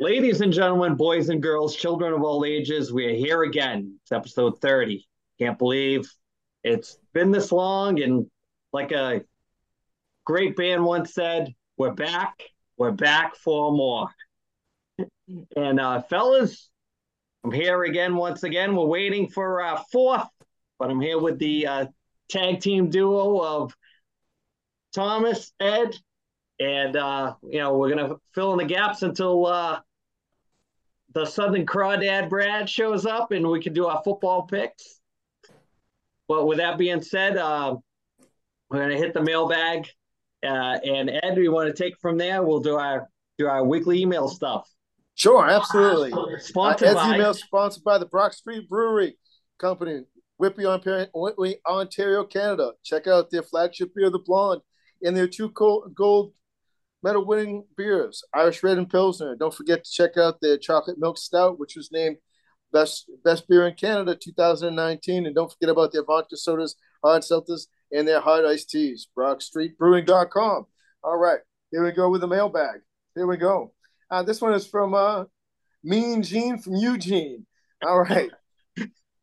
Ladies and gentlemen, boys and girls, children of all ages, we are here again. It's episode 30. Can't believe it's been this long. And like a great band once said, we're back. We're back for more. And uh, fellas, I'm here again once again. We're waiting for uh, fourth, but I'm here with the uh, tag team duo of Thomas, Ed, and uh, you know we're gonna fill in the gaps until uh, the Southern Crawdad Brad shows up and we can do our football picks. But with that being said, uh, we're going to hit the mailbag. Uh, and Ed, we want to take from there. We'll do our do our weekly email stuff. Sure, absolutely. Sponsored uh, Ed's by email sponsored by the Brock Street Brewery Company, Whitby, Ontario, Canada. Check out their flagship beer, the Blonde, and their two gold medal winning beers, Irish Red and Pilsner. Don't forget to check out their chocolate milk stout, which was named best best beer in Canada 2019. And don't forget about their vodka sodas, hard seltzers, and their hard iced teas. BrockStreetBrewing.com. All right, here we go with the mailbag. Here we go. Uh, this one is from uh, Mean Gene from Eugene. All right.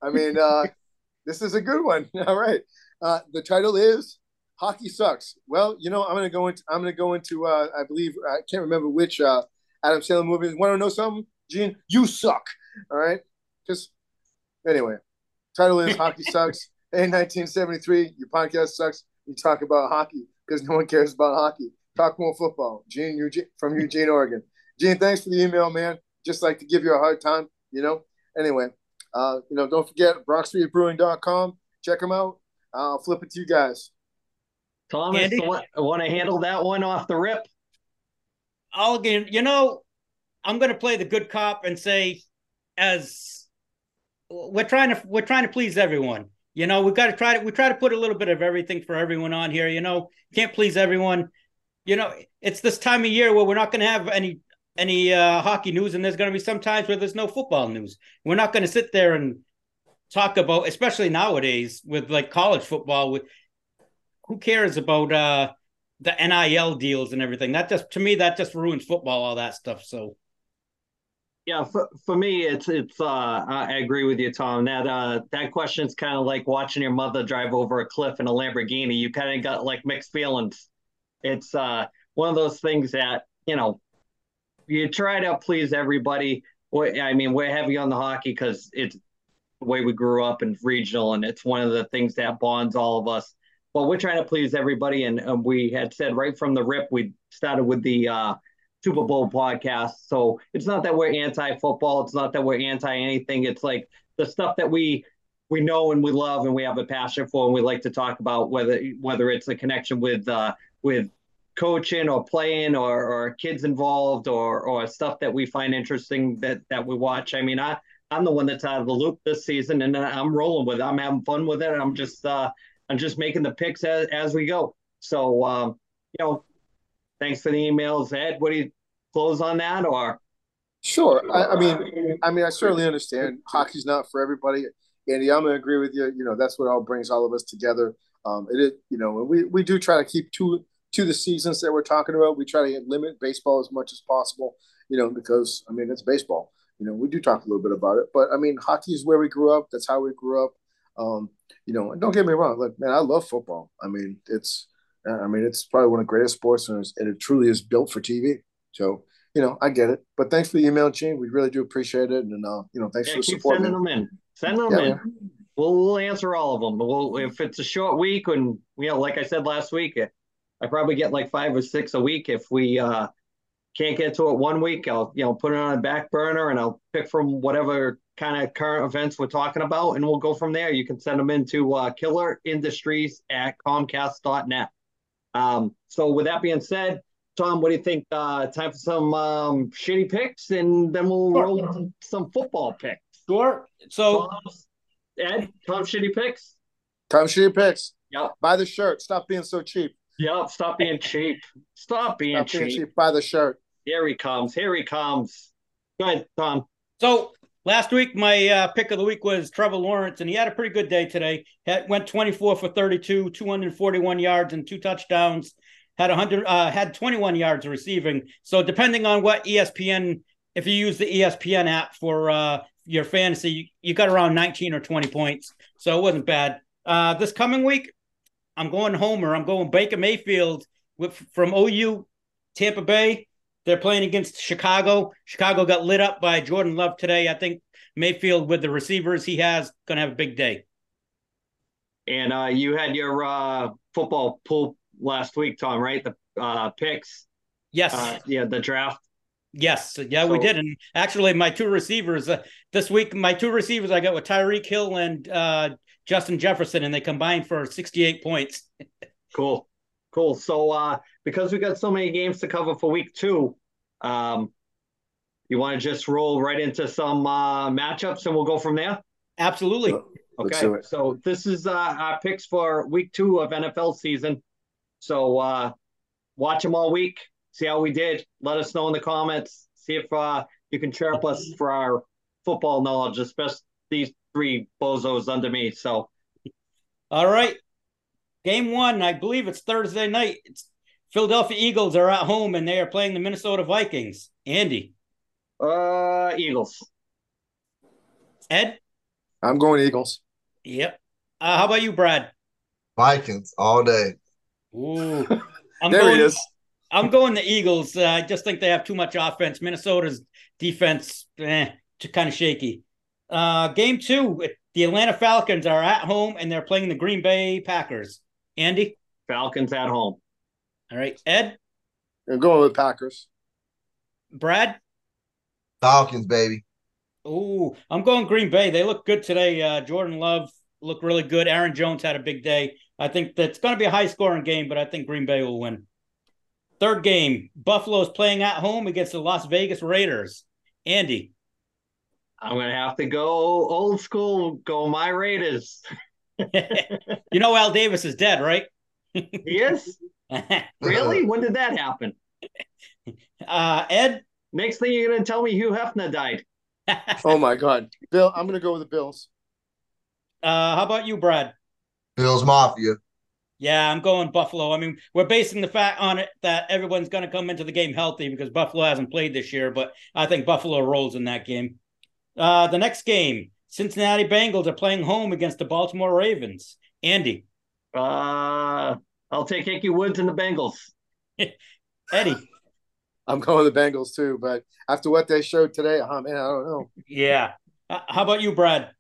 I mean, uh, this is a good one. All right. Uh, the title is hockey sucks. Well, you know, I'm gonna go into I'm gonna go into uh, I believe I can't remember which uh, Adam Sandler movie. Want to know something, Gene? You suck. All right, just anyway. Title is hockey sucks. In 1973, your podcast sucks. You talk about hockey because no one cares about hockey. Talk more football. Gene Eugene, from Eugene, Oregon. Gene, thanks for the email, man. Just like to give you a hard time, you know. Anyway, uh, you know, don't forget BrockStreetBrewing.com. Check them out. I'll flip it to you guys. Thomas, Andy? want, want to handle that one off the rip? I'll again, you know, I'm going to play the good cop and say, as we're trying to we're trying to please everyone. You know, we've got to try to we try to put a little bit of everything for everyone on here. You know, can't please everyone. You know, it's this time of year where we're not going to have any any uh, hockey news, and there's going to be some times where there's no football news. We're not going to sit there and talk about, especially nowadays with like college football. With who cares about uh, the NIL deals and everything? That just to me that just ruins football, all that stuff. So Yeah, for, for me, it's it's. Uh, I agree with you, Tom. That uh, that question's kind of like watching your mother drive over a cliff in a Lamborghini. You kind of got like mixed feelings. It's uh, one of those things that you know, you try to please everybody. I mean, we're heavy on the hockey because it's the way we grew up and regional, and it's one of the things that bonds all of us. But we're trying to please everybody, and um, we had said right from the rip, we started with the uh, Super Bowl podcast. So it's not that we're anti-football. It's not that we're anti anything. It's like the stuff that we we know and we love and we have a passion for and we like to talk about whether whether it's a connection with uh, with coaching or playing or, or kids involved or or stuff that we find interesting that that we watch. I mean, I I'm the one that's out of the loop this season and I'm rolling with it. I'm having fun with it. I'm just uh, I'm just making the picks as, as we go. So um, you know, thanks for the emails, Ed. What do you close on that or? Sure. I, I mean, I mean, I certainly understand hockey's not for everybody. Andy, I'm gonna agree with you. You know, that's what all brings all of us together. Um, it is, you know, we we do try to keep to to the seasons that we're talking about. We try to limit baseball as much as possible. You know, because I mean, it's baseball. You know, we do talk a little bit about it, but I mean, hockey is where we grew up. That's how we grew up. Um, you know, don't get me wrong. Look, man, I love football. I mean, it's, I mean, it's probably one of the greatest sports, and, and it truly is built for TV. So, you know, I get it. But thanks for the email, Gene. We really do appreciate it, and uh, you know, thanks Yeah, for the keep support. sending man. them in. Send them Yeah, in. man. We'll we'll answer all of them. We'll if it's a short week and you know, like I said last week, I probably get like five or six a week. If we uh can't get to it one week, I'll you know put it on a back burner and I'll pick from whatever kind of current events we're talking about, and we'll go from there. You can send them into uh, Killer Industries at Comcast.net. Um, so with that being said, Tom, what do you think? Uh, time for some um, shitty picks, and then we'll Sure. roll into some football picks. sure. So Tom's- Ed, Tom Shitty Picks. Time shitty picks. Yep. Buy the shirt. Stop being so cheap. Yep. Stop being cheap. Stop being Stop cheap. being cheap. Buy the shirt. Here he comes. Here he comes. Go ahead, Tom. So last week, my uh, pick of the week was Trevor Lawrence, and he had a pretty good day today. Had, went 24 for 32, 241 yards and two touchdowns. Had 100, uh, had 21 yards receiving. So depending on what ESPN if you use the ESPN app for uh, your fantasy, you, you got around 19 or 20 points. So it wasn't bad. Uh, this coming week, I'm going Homer. I'm going Baker Mayfield with, from OU, Tampa Bay. They're playing against Chicago. Chicago got lit up by Jordan Love today. I think Mayfield, with the receivers he has, going to have a big day. And uh, you had your uh, football pool last week, Tom, right? The uh, picks. Yes. Uh, yeah, the draft. Yes, yeah, so, we did. And actually, my two receivers uh, this week, my two receivers, I got with Tyreek Hill and uh, Justin Jefferson, and they combined for 68 points. cool, cool. So, uh, because we got so many games to cover for week two, um, you want to just roll right into some uh, matchups, and we'll go from there. Absolutely. Okay. So this is uh, our picks for week two of NFL season. So uh, watch them all week see how we did. Let us know in the comments. See if uh, you can chirp us for our football knowledge, especially these three bozos under me. So, all right, game one. I believe it's Thursday night. It's Philadelphia Eagles are at home and they are playing the Minnesota Vikings. Andy, uh, Eagles. Ed, I'm going Eagles. Yep. Uh, how about you, Brad? Vikings all day. Ooh, I'm there going, he is. I'm going the Eagles. Uh, I just think they have too much offense. Minnesota's defense, eh, kind of shaky. Uh, game two, the Atlanta Falcons are at home and they're playing the Green Bay Packers. Andy? Falcons at home. All right. Ed? I'm going with Packers. Brad? Falcons, baby. Oh, I'm going Green Bay. They look good today. Uh, Jordan Love looked really good. Aaron Jones had a big day. I think that's going to be a high scoring game, but I think Green Bay will win. Third game, Buffalo's playing at home against the Las Vegas Raiders. Andy. I'm going to have to go old school, go my Raiders. you know, Al Davis is dead, right? he is? really? When did that happen? Uh, Ed? Next thing you're going to tell me Hugh Hefner died. oh, my God. Bill, I'm going to go with the Bills. Uh, how about you, Brad? Bills Mafia. Yeah, I'm going Buffalo. I mean, we're basing the fact on it that everyone's going to come into the game healthy because Buffalo hasn't played this year, but I think Buffalo rolls in that game. Uh, the next game, Cincinnati Bengals are playing home against the Baltimore Ravens. Andy. Uh, I'll take Ickey Woods and the Bengals. Eddie. I'm going with the Bengals too, but after what they showed today, oh man, I don't know. Yeah. Uh, how about you, Brad?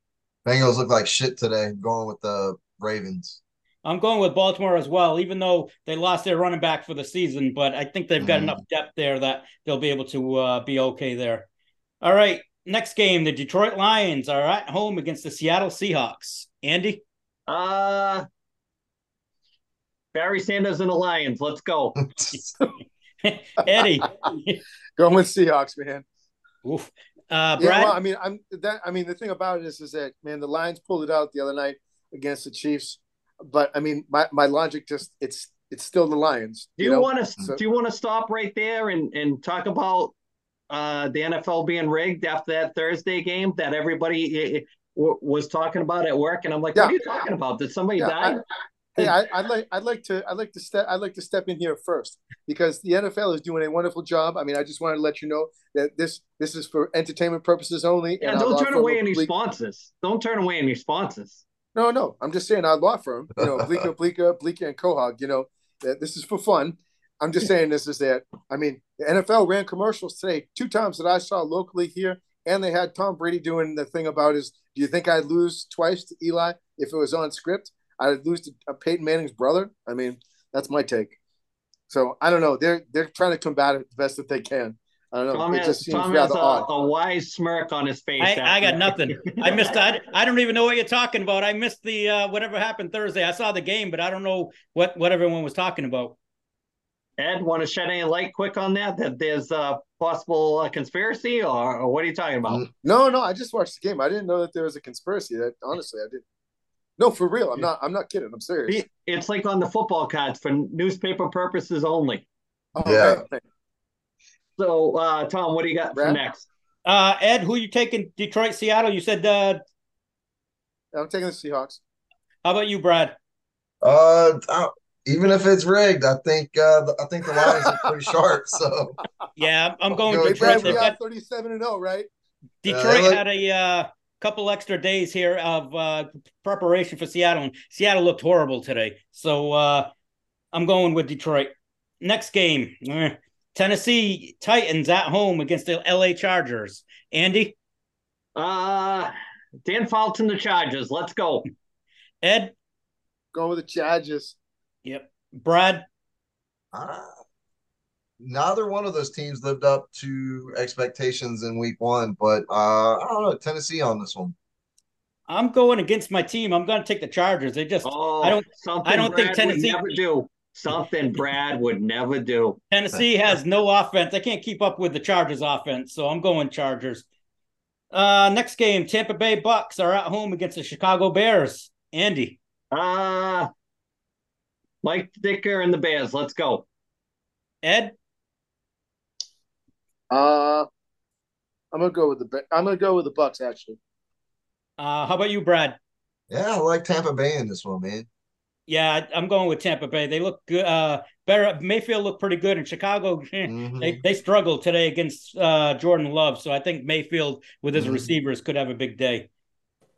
Bengals look like shit today. Going with the Ravens. I'm going with Baltimore as well, even though they lost their running back for the season. But I think they've got mm. enough depth there that they'll be able to uh, be okay there. All right, next game: the Detroit Lions are at home against the Seattle Seahawks. Andy, uh, Barry Sanders and the Lions. Let's go. Eddie, going with Seahawks, man. Oof. Uh, Brad? Yeah, well, I mean, I'm that. I mean, the thing about it is, is that man, the Lions pulled it out the other night against the Chiefs but I mean, my, my logic just it's it's still the Lions. Do you, you want to so, do you want to stop right there and and talk about uh, the NFL being rigged after that Thursday game that everybody was talking about at work? And I'm like, yeah. what are you talking about? Did somebody yeah, die? I, hey, I, would like I'd like to I'd like to step I'd like to step in here first because the NFL is doing a wonderful job. I mean, I just wanted to let you know that this this is for entertainment purposes only. Yeah, don't turn away any sponsors. Don't turn away any sponsors. No, no. I'm just saying our law firm, you know, Bleecker, Bleecker, Bleecker, and Quahog, you know, this is for fun. I'm just saying this is that. I mean, the NFL ran commercials today two times that I saw locally here, and they had Tom Brady doing the thing about his. Do you think I'd lose twice to Eli if it was on script? I'd lose to uh, Peyton Manning's brother. I mean, that's my take. So I don't know. They're they're trying to combat it the best that they can. I don't know. Tom it has, Tom has a, a, wise smirk on his face. I, I got nothing. I missed. I, I don't even know what you're talking about. I missed the uh, whatever happened Thursday. I saw the game, but I don't know what what everyone was talking about. Ed, want to shed any light quick on that? That there's a possible uh, conspiracy, or, or, what are you talking about? No, no. I just watched the game. I didn't know that there was a conspiracy. That honestly, I didn't. No, for real. I'm not. I'm not kidding. I'm serious. It's like on the football cards for newspaper purposes only. Oh, yeah. Okay. So, uh, Tom, what do you got Brad? for next? Uh, Ed, who you taking? Detroit, Seattle. You said. Uh, I'm taking the Seahawks. How about you, Brad? Uh, even if it's rigged, I think uh, I think the Lions are pretty sharp. So yeah, I'm going Go Hey, Detroit. Brad, we They've got got- 37 and 0, right? Detroit Uh, look- had a uh, couple extra days here of uh, preparation for Seattle, and Seattle looked horrible today. So uh, I'm going with Detroit. Next game, eh, Tennessee Titans at home against the LA Chargers. Andy, Uh, Dan Fouts, the Chargers. Let's go. Ed, go with the Chargers. yep, Brad, uh, neither one of those teams lived up to expectations in Week One. But uh, I don't know Tennessee on this one. I'm going against my team. I'm going to take the Chargers. They just Oh, I don't- Something I don't think Brad would Tennessee- never do. Something Brad would never do. Tennessee has no offense. I can't keep up with the Chargers offense, so I'm going Chargers. Uh, next game, Tampa Bay Bucks are at home against the Chicago Bears. Andy, Uh, Mike Ditka and the Bears. Let's go. Ed, Uh, I'm gonna go with the I'm gonna go with the Bucks actually. uh, how about you, Brad? Yeah, I like Tampa Bay in this one, man. Yeah, I- I'm going with Tampa Bay. They look good. Uh, better. Mayfield looked pretty good in Chicago. Mhm. They they struggled today against uh, Jordan Love, so I think Mayfield with his Mhm. receivers could have a big day.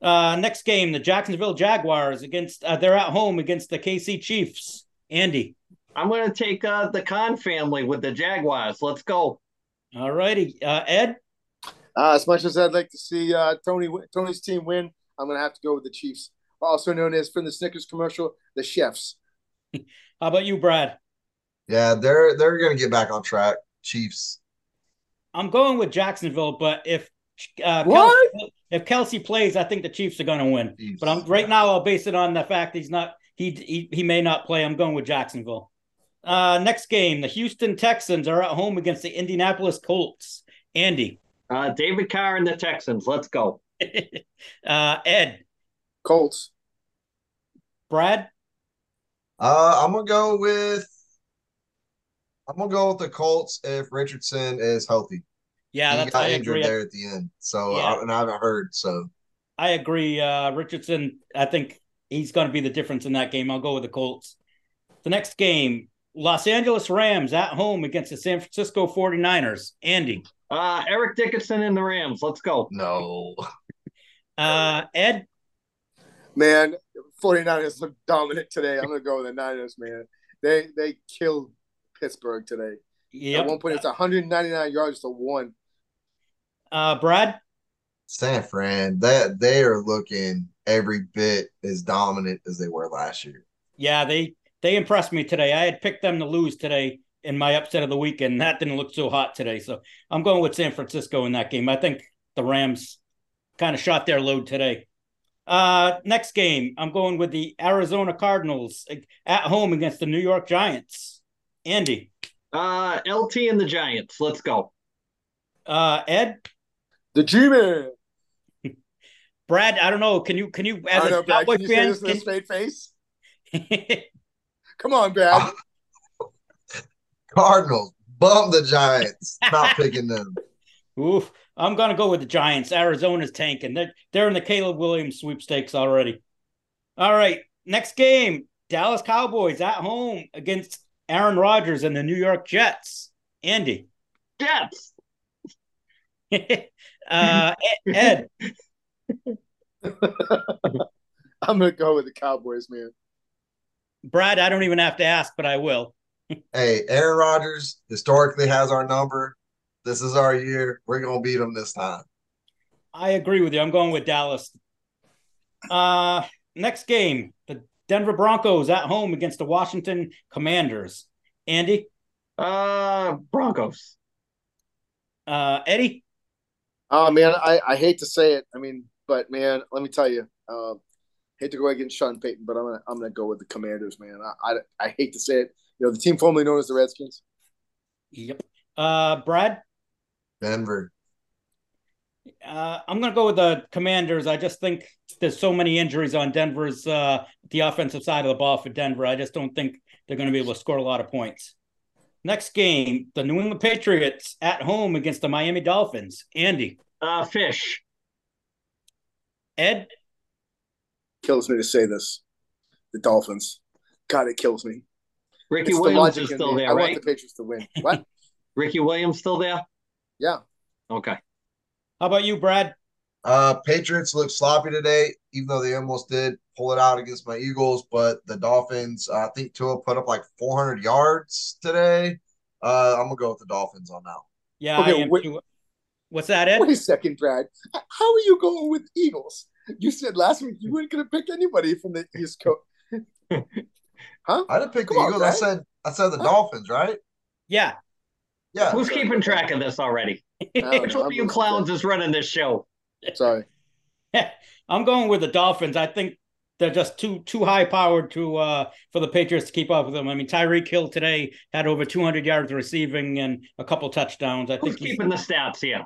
Uh, next game, the Jacksonville Jaguars against uh, they're at home against the KC Chiefs. Andy, I'm going to take uh, the Khan family with the Jaguars. Let's go. All righty, uh, Ed. Uh, as much as I'd like to see uh, Tony Tony's team win, I'm gonna have to go with the Chiefs, also known as from the Snickers commercial, the Chefs. How about you, Brad? Yeah, they're they're gonna get back on track. Chiefs. I'm going with Jacksonville, but if uh, What? Kelce, if Kelce plays, I think the Chiefs are going to win. Chiefs. But I'm right now. I'll base it on the fact he's not. He he, he may not play. I'm going with Jacksonville. Uh, next game, the Houston Texans are at home against the Indianapolis Colts. Andy, Uh, David Carr and the Texans. Let's go. uh, Ed, Colts. Brad, Uh, I'm gonna go with I'm gonna go with the Colts if Richardson is healthy. yeah, he that's got I injured agree. there at the end, so Yeah. I, and I haven't heard. So I agree. Uh, Richardson, I think he's going to be the difference in that game. I'll go with the Colts. The next game, Los Angeles Rams at home against the San Francisco 49ers. Andy, Uh, Eric Dickerson and the Rams. Let's go. no, uh, Ed, Man, 49ers look dominant today. I'm gonna go with the Niners, man. They they killed Pittsburgh today. yep. At one point, it's 199 yards to one. Uh, Brad, San Fran. That they are looking every bit as dominant as they were last year. yeah, they they impressed me today. I had picked them to lose today in my upset of the weekend. That didn't look so hot today, so I'm going with San Francisco in that game. I think the Rams kind of shot their load today. Uh, next game, I'm going with the Arizona Cardinals at home against the New York Giants. Andy, Uh, LT and the Giants. Let's go. uh, Ed, The G-Man. Brad. I don't know. Can you can you I as know, a Brad. Cowboy Can you say fan? this can- straight face? Come on, Brad. Cardinals bum the Giants. Not picking them. Oof. I'm gonna go with the Giants. Arizona's tanking. They're they're in the Caleb Williams sweepstakes already. All right. Next game. Dallas Cowboys at home against Aaron Rodgers and the New York Jets. Andy. Jets. uh Ed. I'm gonna go with the Cowboys, man. Brad, I don't even have to ask, but I will. Hey, Aaron Rodgers historically has our number. This is our year. We're gonna beat them this time. I agree with you. I'm going with Dallas. Uh next game. The Denver Broncos at home against the Washington Commanders. Andy. Uh, Broncos. Uh Eddie. Oh man, I, I hate to say it. I mean, but man, let me tell you, uh, hate to go against Sean Payton, but I'm gonna I'm gonna go with the Commanders, man. I, I I hate to say it. You know, the team formerly known as the Redskins. Yep. Uh Brad. Denver. Uh, I'm going to go with the Commanders. I just think there's so many injuries on Denver's uh, the offensive side of the ball for Denver. I just don't think they're going to be able to score a lot of points. Next game, the New England Patriots at home against the Miami Dolphins. Andy, Uh, Fish. Ed, Kills me to say this. The Dolphins. God, it kills me. Ricky it's Williams logic is still me. there, I want the Patriots to win. What? Ricky Williams still there? yeah. Okay. How about you, Brad? Uh, Patriots look sloppy today, even though they almost did pull it out against my Eagles. But the Dolphins, I think Tua put up like 400 yards today. Uh, I'm gonna go with the Dolphins on now. Yeah, Okay, I am wait- too. What's that, Ed? Wait a second, Brad. How are you going with Eagles? You said last week you weren't going to pick anybody from the East Coast. huh? I didn't pick Come the on, Eagles. I said I said the Huh? Dolphins, right? Yeah. Yeah. Who's keeping track of this already? don't Which one of you losing clowns is running this show? Sorry. I'm going with the Dolphins. I think they're just too too high powered to uh for the Patriots to keep up with them. I mean, Tyreek Hill today had over 200 yards receiving and a couple touchdowns. I Who's think he's keeping the stats here?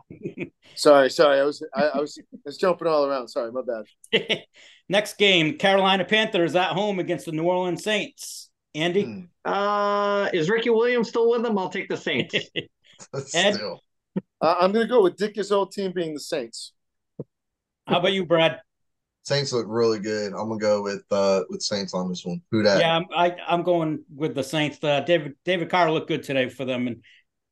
Sorry. Sorry. I was I, I was I was jumping all around. Sorry, my bad. Next game, Carolina Panthers at home against the New Orleans Saints. Andy, Hmm. Uh, is Ricky Williams still with them? I'll take the Saints. Ed? Still. Uh, I'm going to go with Dick's old team being the Saints. how about you, Brad? Saints look really good. I'm gonna go with uh with Saints on this one. Who that? Yeah, I'm, I, I'm going with the Saints. Uh, David David Carr looked good today for them, and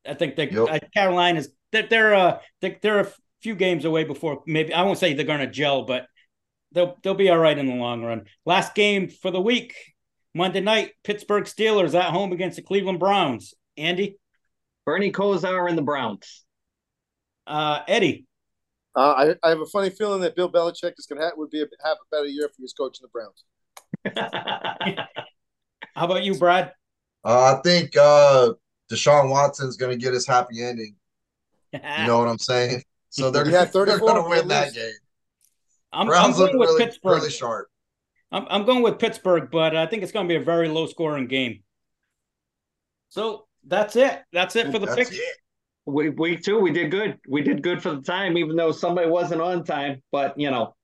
I think they Yep. uh, Carolina's they're they're uh they, they're a few games away before maybe I won't say they're going to gel, but they'll they'll be all right in the long run. Last game for the week, Monday night, Pittsburgh Steelers at home against the Cleveland Browns. Andy, Bernie Kosar and the Browns. uh, Eddie, Uh, I, I have a funny feeling that Bill Belichick is going to have would be a, have a better year if he was coaching the Browns. how about you, Brad? Uh, I think uh Deshaun Watson's gonna get his happy ending. You know what I'm saying? So they're, He had they're gonna they win that game. I'm, I'm Browns look going with really, Pittsburgh. really sharp. I'm, I'm going with Pittsburgh, but I think it's going to be a very low scoring game. So that's it. That's it for the That's picks. it. Week, week two, we did good. We did good for the time, even though somebody wasn't on time. But you know,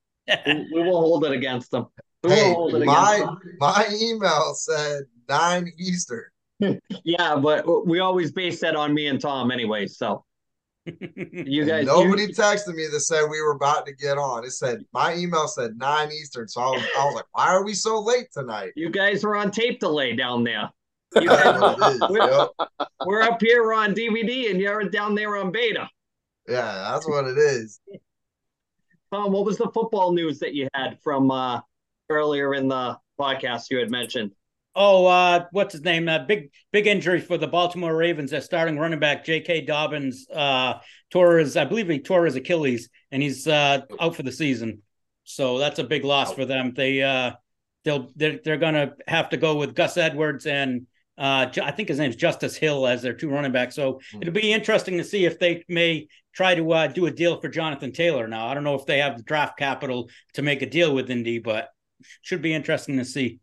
we, we will hold it against them. We Hey, will hold it my against my email said nine Eastern. Yeah, but we always base that on me and Tom anyway. So you And guys, nobody you, texted me that said we were about to get on. It said my email said nine Eastern. So I was, I was like, why are we so late tonight? you guys were on tape delay down there. You That's guys, what it is. We're- Yep. we're up here on DVD, and you're down there on beta. Yeah, that's what it is. Tom, what was the football news that you had from uh, earlier in the podcast you had mentioned? oh, uh, what's his name? Uh, big big injury for the Baltimore Ravens. Their starting running back J.K. Dobbins uh, tore his, I believe he tore his Achilles, and he's uh, out for the season. So that's a big loss for them. They uh, they'll they're, they're going to have to go with Gus Edwards and uh, I think his name's Justice Hill as their two running backs. So Hmm. it'll be interesting to see if they may try to uh, do a deal for Jonathan Taylor. Now I don't know if they have the draft capital to make a deal with Indy, but should be interesting to see.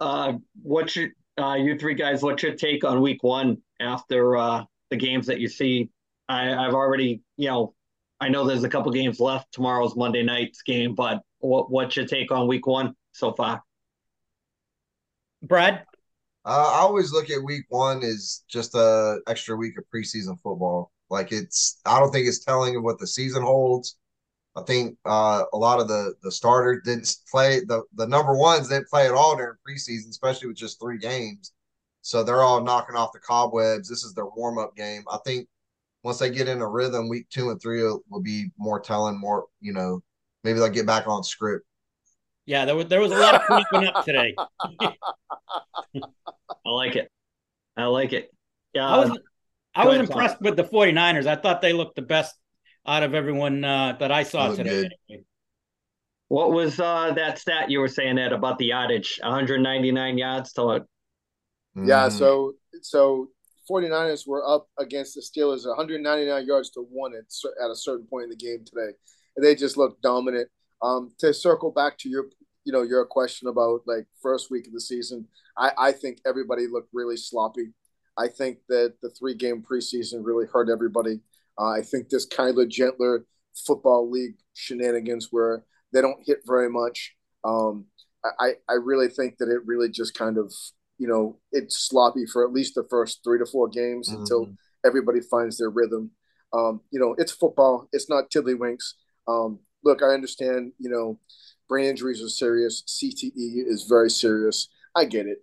Uh, what's your, uh, you three guys, what's your take on week one after uh, the games that you see? I, I've already, you know, I know there's a couple games left. Tomorrow's Monday night's game, but what, what's your take on week one so far? Brad, Uh, I always look at week one as just a extra week of preseason football. Like it's, I don't think it's telling of what the season holds. I think uh, a lot of the the starters didn't play the the number ones didn't play at all during preseason, especially with just three games. So they're all knocking off the cobwebs. This is their warm up game. I think once they get in a rhythm, week two and three will, will be more telling. More, you know, maybe they'll get back on script. Yeah, there was there was a lot of creeping up today. I like it. I like it. Yeah. I was I was impressed with the 49ers. I thought they looked the best out of everyone uh, that I saw They look today. What was uh, that stat you were saying, Ed, about the yardage? 199 yards to Yeah, Mhm. so so 49ers were up against the Steelers 199 yards to one at, at a certain point in the game today. And they just looked dominant. Um, to circle back to your you know your question about like first week of the season, I, I think everybody looked really sloppy. I think that the three game preseason really hurt everybody. Uh, I think this kind of Gentler football league shenanigans where they don't hit very much. Um, I, I really think that it really just kind of you know it's sloppy for at least the first three to four games until Mhm. everybody finds their rhythm. Um, you know, it's football. It's not tiddlywinks. Um, look, I understand. You know, brain injuries are serious. CTE is very serious. I get it,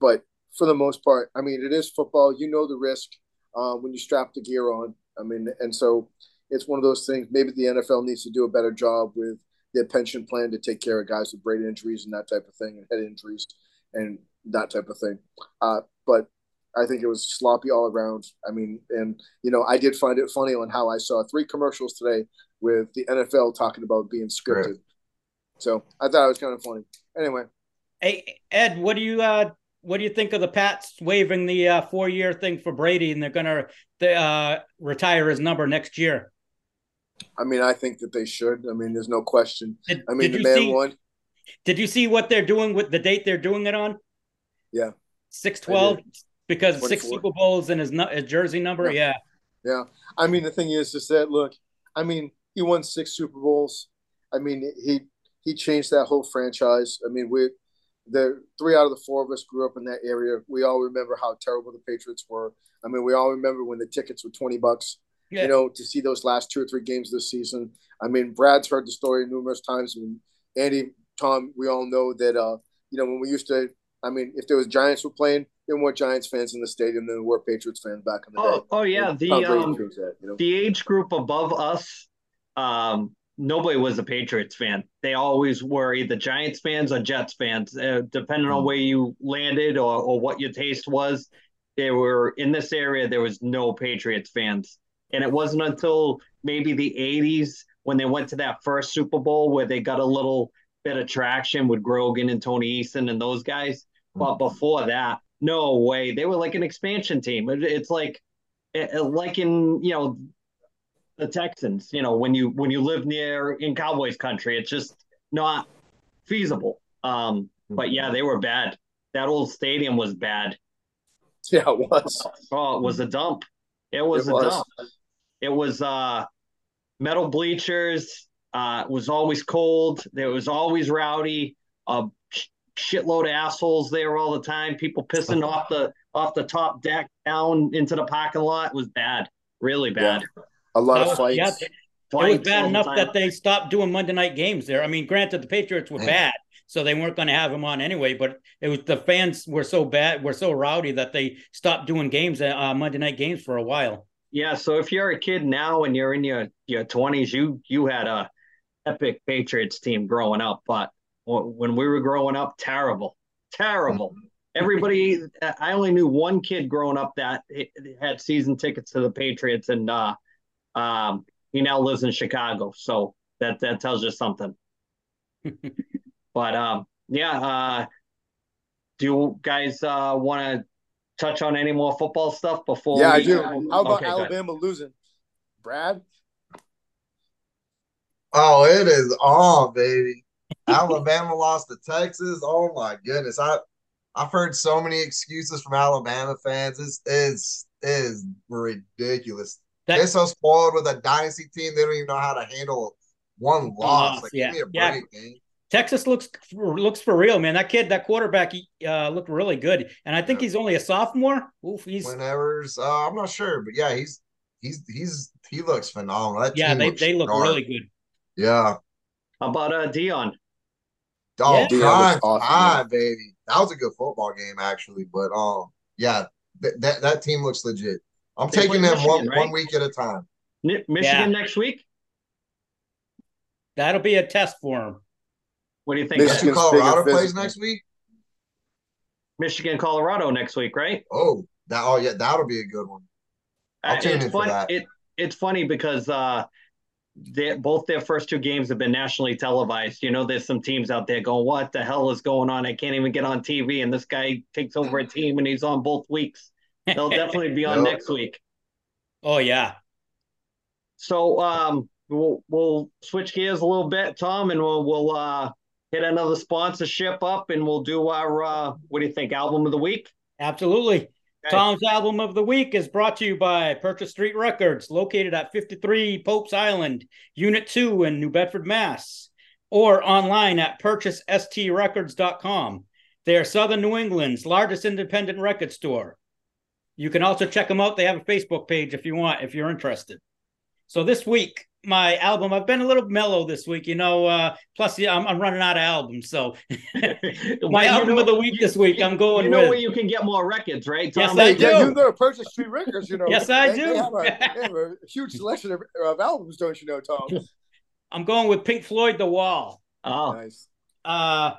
but for the most part. I mean, it is football. You know the risk uh, when you strap the gear on. I mean, and so it's one of those things. Maybe the NFL needs to do a better job with their pension plan to take care of guys with brain injuries and that type of thing, and head injuries and that type of thing. Uh, but I think it was sloppy all around. I mean, and you know, I did find it funny on how I saw three commercials today with the NFL talking about being scripted. Right. So I thought it was kind of funny. Anyway, hey Ed, what do you uh, what do you think of the Pats waiving the uh, four year thing for Brady, and they're going to uh, retire his number next year? I mean, I think that they should. I mean, there's no question. Did, I mean, the man see, won. Did you see what they're doing with the date they're doing it on? Yeah, six twelve because 24. six Super Bowls and his, his jersey number. Yeah. yeah, yeah. I mean, the thing is, is that look, I mean, he won six Super Bowls. I mean, he he changed that whole franchise. I mean, we the three out of the four of us grew up in that area. We all remember how terrible the Patriots were. I mean, we all remember when the tickets were twenty bucks. Yeah. You know, to see those last two or three games this season. I mean, Brad's heard the story numerous times. And Andy, Tom, we all know that. uh, You know, when we used to, I mean, if there was Giants were playing, there were more Giants fans in the stadium than there were Patriots fans back in the oh, day. Oh yeah, the um, that, you know? the age group above us, um, nobody was a Patriots fan. They always were either Giants fans or Jets fans, uh, depending on mm. where you landed or, or what your taste was. They were in this area. There was no Patriots fans, and it wasn't until maybe the '80s when they went to that first Super Bowl where they got a little bit of traction with Grogan and Tony Eason and those guys. But mm. before that, no way. They were like an expansion team. It's like, like in you know the Texans. You know, when you when you live near in Cowboys country, it's just not feasible. Um, but yeah, they were bad. That old stadium was bad. Yeah, it was. Oh, it was a dump. It was it a was. dump. It was uh metal bleachers. Uh, it was always cold. There was always rowdy. A shitload of assholes there all the time. People pissing off the off the top deck down into the parking lot. It was bad, really bad. Yeah a lot of fights. Yeah, it was bad enough that they stopped doing Monday night games there. I mean, granted, the Patriots were bad, so they weren't going to have him on anyway. But it was the fans were so bad, were so rowdy that they stopped doing games, uh, Monday night games for a while. Yeah, so if you're a kid now and you're in your your twenties, you you had a epic Patriots team growing up, but when we were growing up, terrible, terrible. Everybody, I only knew one kid growing up that had season tickets to the Patriots, and uh, um, he now lives in Chicago, so that that tells you something. but um, yeah, uh, do you guys uh, want to touch on any more football stuff before? Yeah, we, I do. How about okay, Alabama losing, Brad? Oh, it is on, baby. Alabama lost to Texas. Oh my goodness, I I've heard so many excuses from Alabama fans. It's it's is ridiculous. That, They're so spoiled with a dynasty team; they don't even know how to handle one loss. Like, yeah, yeah. Break, Texas looks looks for real, man. That kid, that quarterback, he uh, looked really good, and I think yeah. he's only a sophomore. Oof, he's whenever's uh, I'm not sure, but yeah, he's he's he's he looks phenomenal. That yeah, they they look really good. Yeah. How about uh Deion? Oh, yeah. Deion awesome, baby. That was a good football game, actually. But um, yeah, th- that that team looks legit. I'm they taking them Michigan, one right? one week at a time. Michigan yeah. next week. That'll be a test for them. What do you think? Michigan Colorado plays next week. Michigan Colorado next week, right? Oh, that oh yeah, that'll be a good one. I'll uh, tune in fun, for that. It, it's funny because uh, they, both their first two games have been nationally televised. You know, there's some teams out there going, "What the hell is going on? I can't even get on TV." And this guy takes over a team, and he's on both weeks. They'll definitely be on next week. Oh yeah. So um, we'll we'll switch gears a little bit, Tom, and we'll we'll uh, hit another sponsorship up, and we'll do our uh, what do you think album of the week? Absolutely. Tom's album of the week is brought to you by Purchase Street Records, located at 53 Pope's Island, Unit 2 in New Bedford, Mass, or online at purchasestreetrecords.com. They are Southern New England's largest independent record store. You can also check them out. They have a Facebook page if you want, if you're interested. So this week, my album. I've been a little mellow this week, you know. Uh, plus, yeah, I'm, I'm running out of albums, so my Well, album know- of the week this week. I'm going You know with. where you can get more records, right? Yes, I do. yeah, you can go to Purchase Street Records, you know. Yes, I They- do. They have, a, they have a huge selection of, of albums, don't you know, Tom? I'm going with Pink Floyd, The Wall. Oh, Nice. Uh,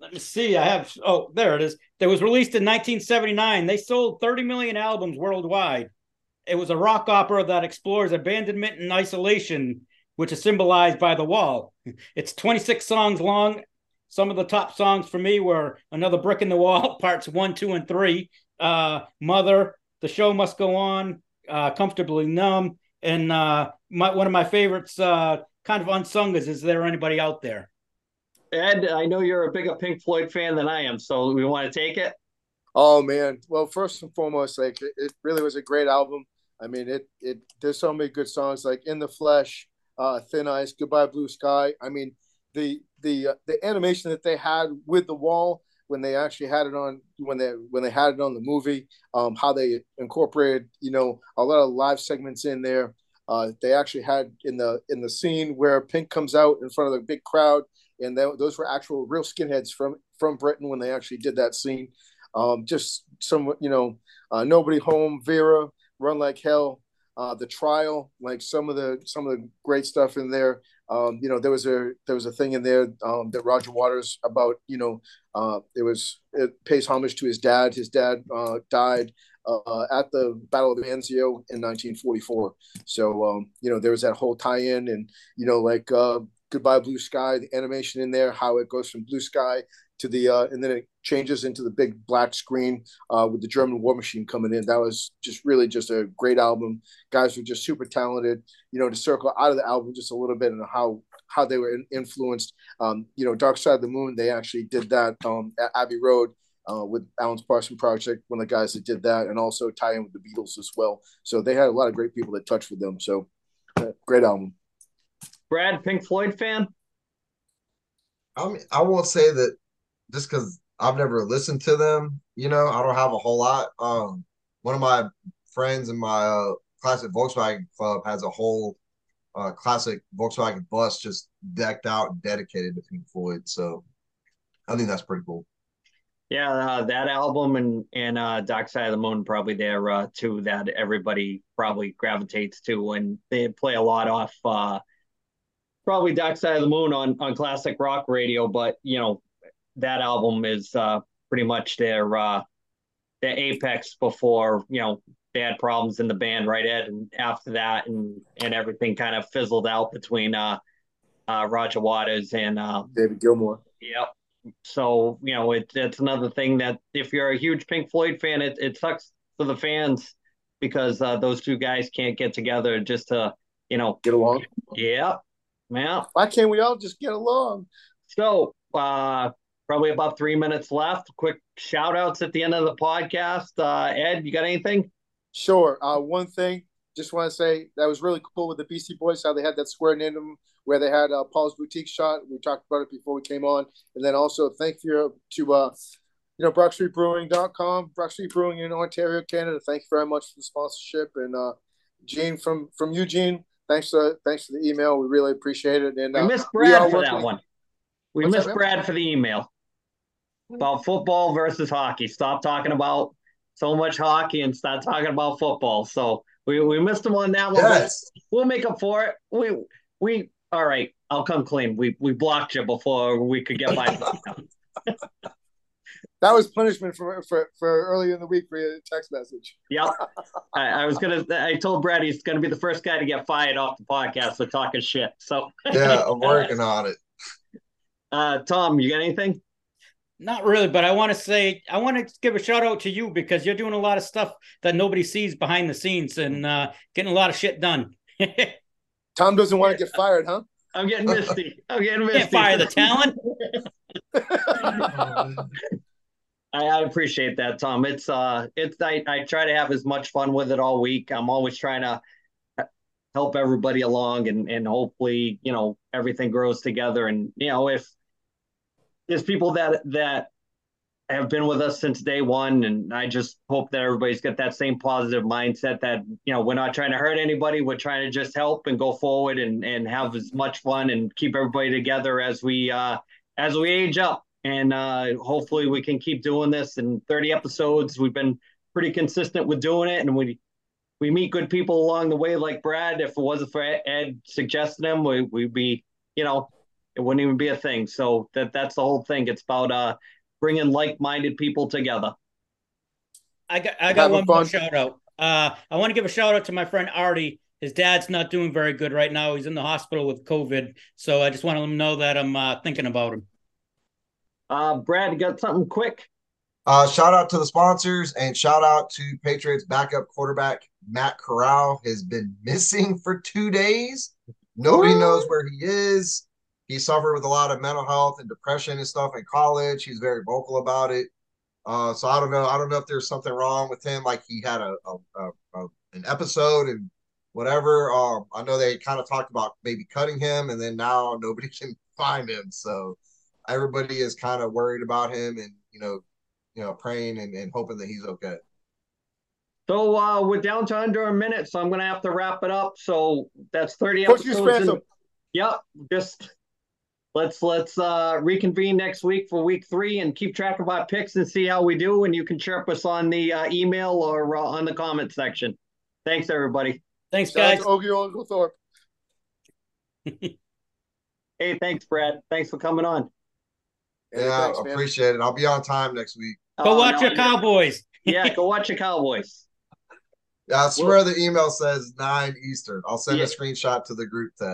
let me see. I have. Oh, there it is. That was released in 1979. They sold 30 million albums worldwide. It was a rock opera that explores abandonment and isolation, which is symbolized by the wall. It's 26 songs long. Some of the top songs for me were "Another Brick in the Wall," parts one, two, and three. Uh, "Mother," "The Show Must Go On," uh, "Comfortably Numb," and uh, my, one of my favorites, uh, kind of unsung, is "Is There Anybody Out There?" Ed, I know you're a bigger Pink Floyd fan than I am, so we want to take it. Oh man. Well, first and foremost, like it, it really was a great album. I mean, it it there's so many good songs like In the Flesh, uh, Thin Ice, Goodbye Blue Sky. I mean, the the uh, the animation that they had with the wall when they actually had it on when they when they had it on the movie, um, how they incorporated you know a lot of live segments in there. Uh, they actually had in the in the scene where Pink comes out in front of the big crowd, and they, those were actual real skinheads from from Britain when they actually did that scene. Um, just some, you know, uh, nobody home, Vera, run like hell, uh, the trial, like some of the some of the great stuff in there. Um, you know, there was a there was a thing in there um, that Roger Waters about, you know, uh, it was it pays homage to his dad. His dad uh, died uh, at the Battle of Anzio in 1944. So um, you know, there was that whole tie-in, and you know, like uh, Goodbye Blue Sky, the animation in there, how it goes from blue sky to the uh, and then it changes into the big black screen uh, with the German War Machine coming in. That was just really just a great album. Guys were just super talented. You know, to circle out of the album just a little bit and how how they were influenced. Um, you know, Dark Side of the Moon. They actually did that um, at Abbey Road. Uh, with Alan Parsons Project, one of the guys that did that, and also tie in with the Beatles as well. So they had a lot of great people that touched with them. So, uh, great album. Brad, Pink Floyd fan? I mean, I won't say that just because I've never listened to them. You know, I don't have a whole lot. Um, one of my friends in my uh, classic Volkswagen club has a whole uh, classic Volkswagen bus just decked out and dedicated to Pink Floyd. So I think that's pretty cool. Yeah, uh, that album and and uh, Dark Side of the Moon probably there uh, too that everybody probably gravitates to, and they play a lot off uh, probably Dark Side of the Moon on on classic rock radio, but you know that album is uh, pretty much their uh, their apex before you know they had problems in the band, right, Ed? And after that, and and everything kind of fizzled out between uh, uh, Roger Waters and uh, David Gilmour. Yep. So you know, it, it's another thing that if you're a huge Pink Floyd fan, it, it sucks for the fans because uh, those two guys can't get together just to you know. Get along. Yeah, yeah. Why can't we all just get along? So uh, probably about three minutes left. Quick shout outs at the end of the podcast. Uh, Ed, you got anything? Sure. Uh, one thing, just want to say that was really cool with the Beastie Boys, how they had that square in them where they had uh, Paul's Boutique shot. We talked about it before we came on. And then also thank you to, uh, you know, BrockStreetBrewing.com, Brock Street Brewing in Ontario, Canada. Thank you very much for the sponsorship. And uh, Gene from from Eugene, thanks for thanks for the email. We really appreciate it. And We uh, missed we Brad are for working- that one. We What's that, missed man? Brad for the email about football versus hockey. Stop talking about so much hockey and start talking about football. So we, we missed him on that one. Yes. We'll make up for it. We we all right. I'll come clean. We we blocked you before we could get by. That was punishment for, for, for earlier in the week for your text message. yep. I, I was gonna. I told Brad he's gonna be the first guy to get fired off the podcast for talking shit. So, Yeah, I'm working on it. uh, Tom, you got anything? Not really, but I want to say I want to give a shout out to you because you're doing a lot of stuff that nobody sees behind the scenes and uh, getting a lot of shit done. Tom doesn't want to get fired, huh? I'm getting misty. I'm getting misty. Can't fire the talent. I, I appreciate that, Tom. It's uh, it's I, I try to have as much fun with it all week. I'm always trying to help everybody along, and and hopefully, you know, everything grows together. And you know, if there's people that that have been with us since day one, and I just hope that everybody's got that same positive mindset that you know we're not trying to hurt anybody. We're trying to just help and go forward and and have as much fun and keep everybody together as we uh, as we age up. And uh, hopefully we can keep doing this. In 30 episodes, we've been pretty consistent with doing it, and we we meet good people along the way, like Brad. If it wasn't for Ed suggesting him, we, we'd be, you know, it wouldn't even be a thing. So that that's the whole thing. It's about uh bringing like-minded people together. I got I got one more shout out. Uh, I want to give a shout out to my friend Artie. His dad's not doing very good right now. He's in the hospital with COVID. So I just want to let him know that I'm uh, thinking about him. Uh, Brad, got something quick? Uh, shout out to the sponsors and shout out to Patriots backup quarterback Matt Corral has been missing for two days. Nobody knows where he is. He suffered with a lot of mental health and depression and stuff in college. He's very vocal about it. Uh, so I don't know. I don't know if there's something wrong with him, like he had a, a, a, a an episode and whatever. Um, I know they kind of talked about maybe cutting him, and then now nobody can find him. So everybody is kind of worried about him, and you know, you know, praying and, and hoping that he's okay. So uh, we're down to under a minute, so I'm going to have to wrap it up. So that's 30 episodes. In, yep, just let's let's uh, reconvene next week for week three and keep track of our picks and see how we do. And you can chirp us on the uh, email or uh, on the comment section. Thanks, everybody. Thanks, guys. Ogie Thorpe. hey, thanks, Brad. Thanks for coming on. Yeah, thanks, appreciate it. I'll be on time next week. Go oh, watch no, your Cowboys. yeah, go watch your Cowboys. Yeah, I swear well, the email says nine Eastern. I'll send yeah. a screenshot to the group text.